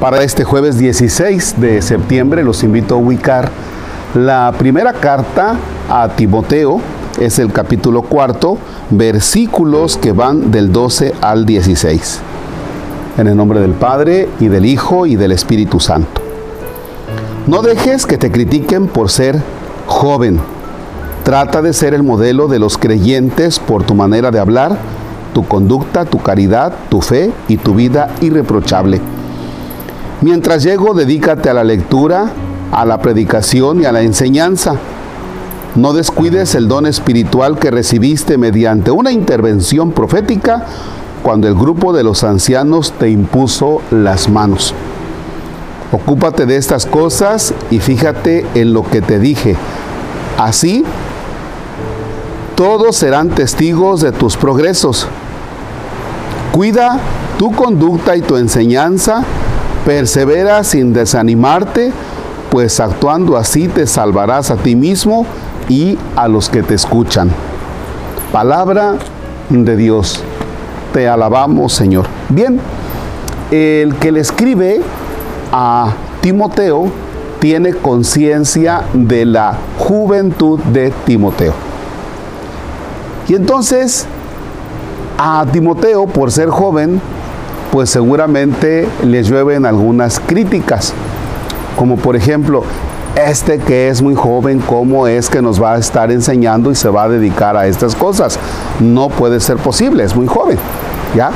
Para este jueves 16 de septiembre los invito a ubicar la primera carta a Timoteo, es el capítulo cuarto, versículos que van del 12 al 16. En el nombre del Padre y del Hijo y del Espíritu Santo. No dejes que te critiquen por ser joven. Trata de ser el modelo de los creyentes por tu manera de hablar, tu conducta, tu caridad, tu fe y tu vida irreprochable Mientras llego, dedícate a la lectura, a la predicación y a la enseñanza. No descuides el don espiritual que recibiste mediante una intervención profética cuando el grupo de los ancianos te impuso las manos. Ocúpate de estas cosas y fíjate en lo que te dije. Así, todos serán testigos de tus progresos. Cuida tu conducta y tu enseñanza Persevera sin desanimarte, pues actuando así te salvarás a ti mismo y a los que te escuchan. Palabra de Dios. Te alabamos, Señor. Bien, el que le escribe a Timoteo tiene conciencia de la juventud de Timoteo. Y entonces a Timoteo, por ser joven, pues seguramente les llueven algunas críticas, como por ejemplo, este que es muy joven, ¿cómo es que nos va a estar enseñando y se va a dedicar a estas cosas? No puede ser posible, es muy joven, ¿ya?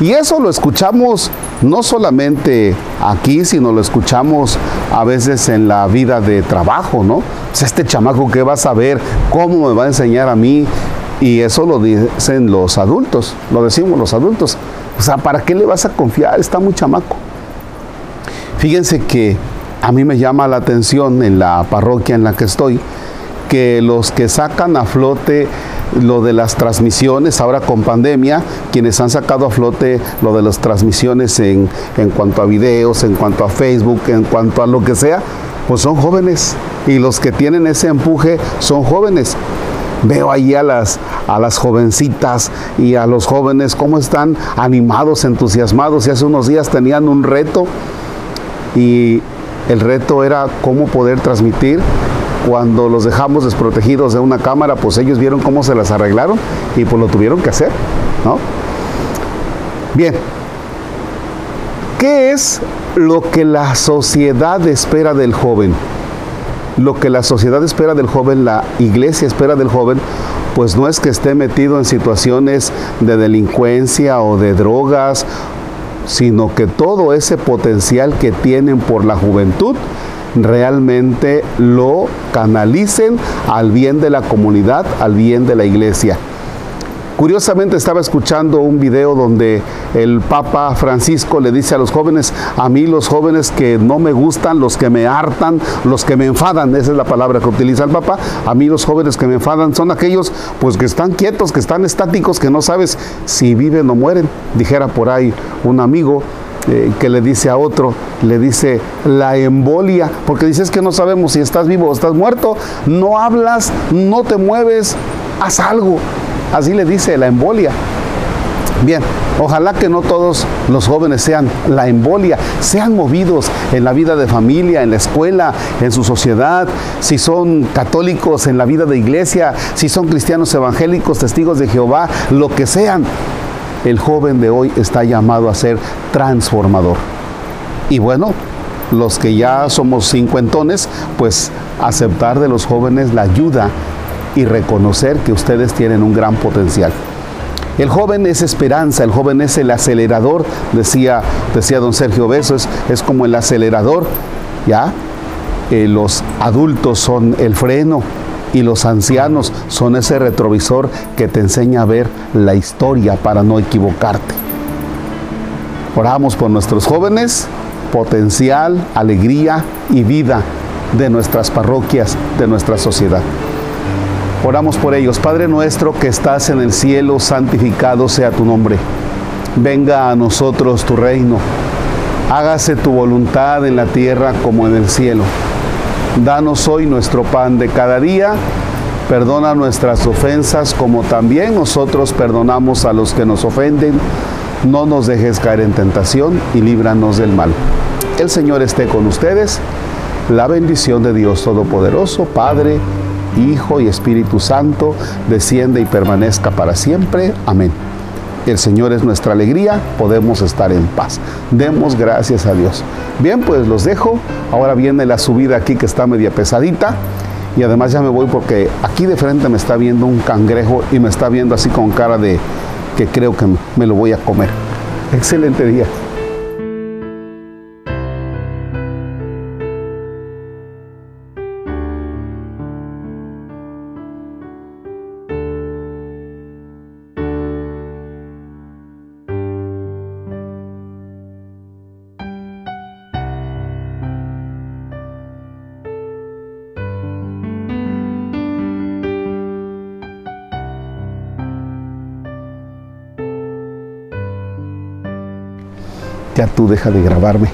Y eso lo escuchamos no solamente aquí, sino lo escuchamos a veces en la vida de trabajo, ¿no? Pues este chamaco que va a saber cómo me va a enseñar a mí, y eso lo dicen los adultos, lo decimos los adultos. O sea, ¿para qué le vas a confiar? Está muy chamaco. Fíjense que a mí me llama la atención en la parroquia en la que estoy, que los que sacan a flote lo de las transmisiones, ahora con pandemia, quienes han sacado a flote lo de las transmisiones en, en cuanto a videos, en cuanto a Facebook, en cuanto a lo que sea, pues son jóvenes. Y los que tienen ese empuje son jóvenes. Veo ahí a las, a las jovencitas y a los jóvenes cómo están animados, entusiasmados. Y hace unos días tenían un reto y el reto era cómo poder transmitir cuando los dejamos desprotegidos de una cámara, pues ellos vieron cómo se las arreglaron y pues lo tuvieron que hacer, ¿no? Bien, ¿qué es lo que la sociedad espera del joven? Lo que la sociedad espera del joven, la iglesia espera del joven, pues no es que esté metido en situaciones de delincuencia o de drogas, sino que todo ese potencial que tienen por la juventud realmente lo canalicen al bien de la comunidad, al bien de la iglesia. Curiosamente estaba escuchando un video donde el Papa Francisco le dice a los jóvenes, a mí los jóvenes que no me gustan, los que me hartan, los que me enfadan, esa es la palabra que utiliza el Papa, a mí los jóvenes que me enfadan son aquellos pues que están quietos, que están estáticos, que no sabes si viven o mueren, dijera por ahí un amigo, eh, que le dice a otro, le dice la embolia, porque dices que no sabemos si estás vivo o estás muerto, no hablas, no te mueves, haz algo. Así le dice la embolia. Bien, ojalá que no todos los jóvenes sean la embolia, sean movidos en la vida de familia, en la escuela, en su sociedad, si son católicos en la vida de iglesia, si son cristianos evangélicos, testigos de Jehová, lo que sean. El joven de hoy está llamado a ser transformador. Y bueno, los que ya somos cincuentones, pues aceptar de los jóvenes la ayuda y reconocer que ustedes tienen un gran potencial. El joven es esperanza, el joven es el acelerador, decía, decía don Sergio Besos, es, como el acelerador, ¿ya? Eh, los adultos son el freno y los ancianos son ese retrovisor que te enseña a ver la historia para no equivocarte. Oramos por nuestros jóvenes, potencial, alegría y vida de nuestras parroquias, de nuestra sociedad. Oramos por ellos. Padre nuestro que estás en el cielo, santificado sea tu nombre. Venga a nosotros tu reino. Hágase tu voluntad en la tierra como en el cielo. Danos hoy nuestro pan de cada día. Perdona nuestras ofensas como también nosotros perdonamos a los que nos ofenden. No nos dejes caer en tentación y líbranos del mal. El Señor esté con ustedes. La bendición de Dios Todopoderoso, Padre, Hijo y Espíritu Santo, desciende y permanezca para siempre. Amén. El Señor es nuestra alegría, podemos estar en paz. Demos gracias a Dios. Bien, pues los dejo. Ahora viene la subida aquí que está media pesadita. Y además ya me voy porque aquí de frente me está viendo un cangrejo y me está viendo así con cara de que creo que me lo voy a comer. Excelente día. Ya tú deja de grabarme.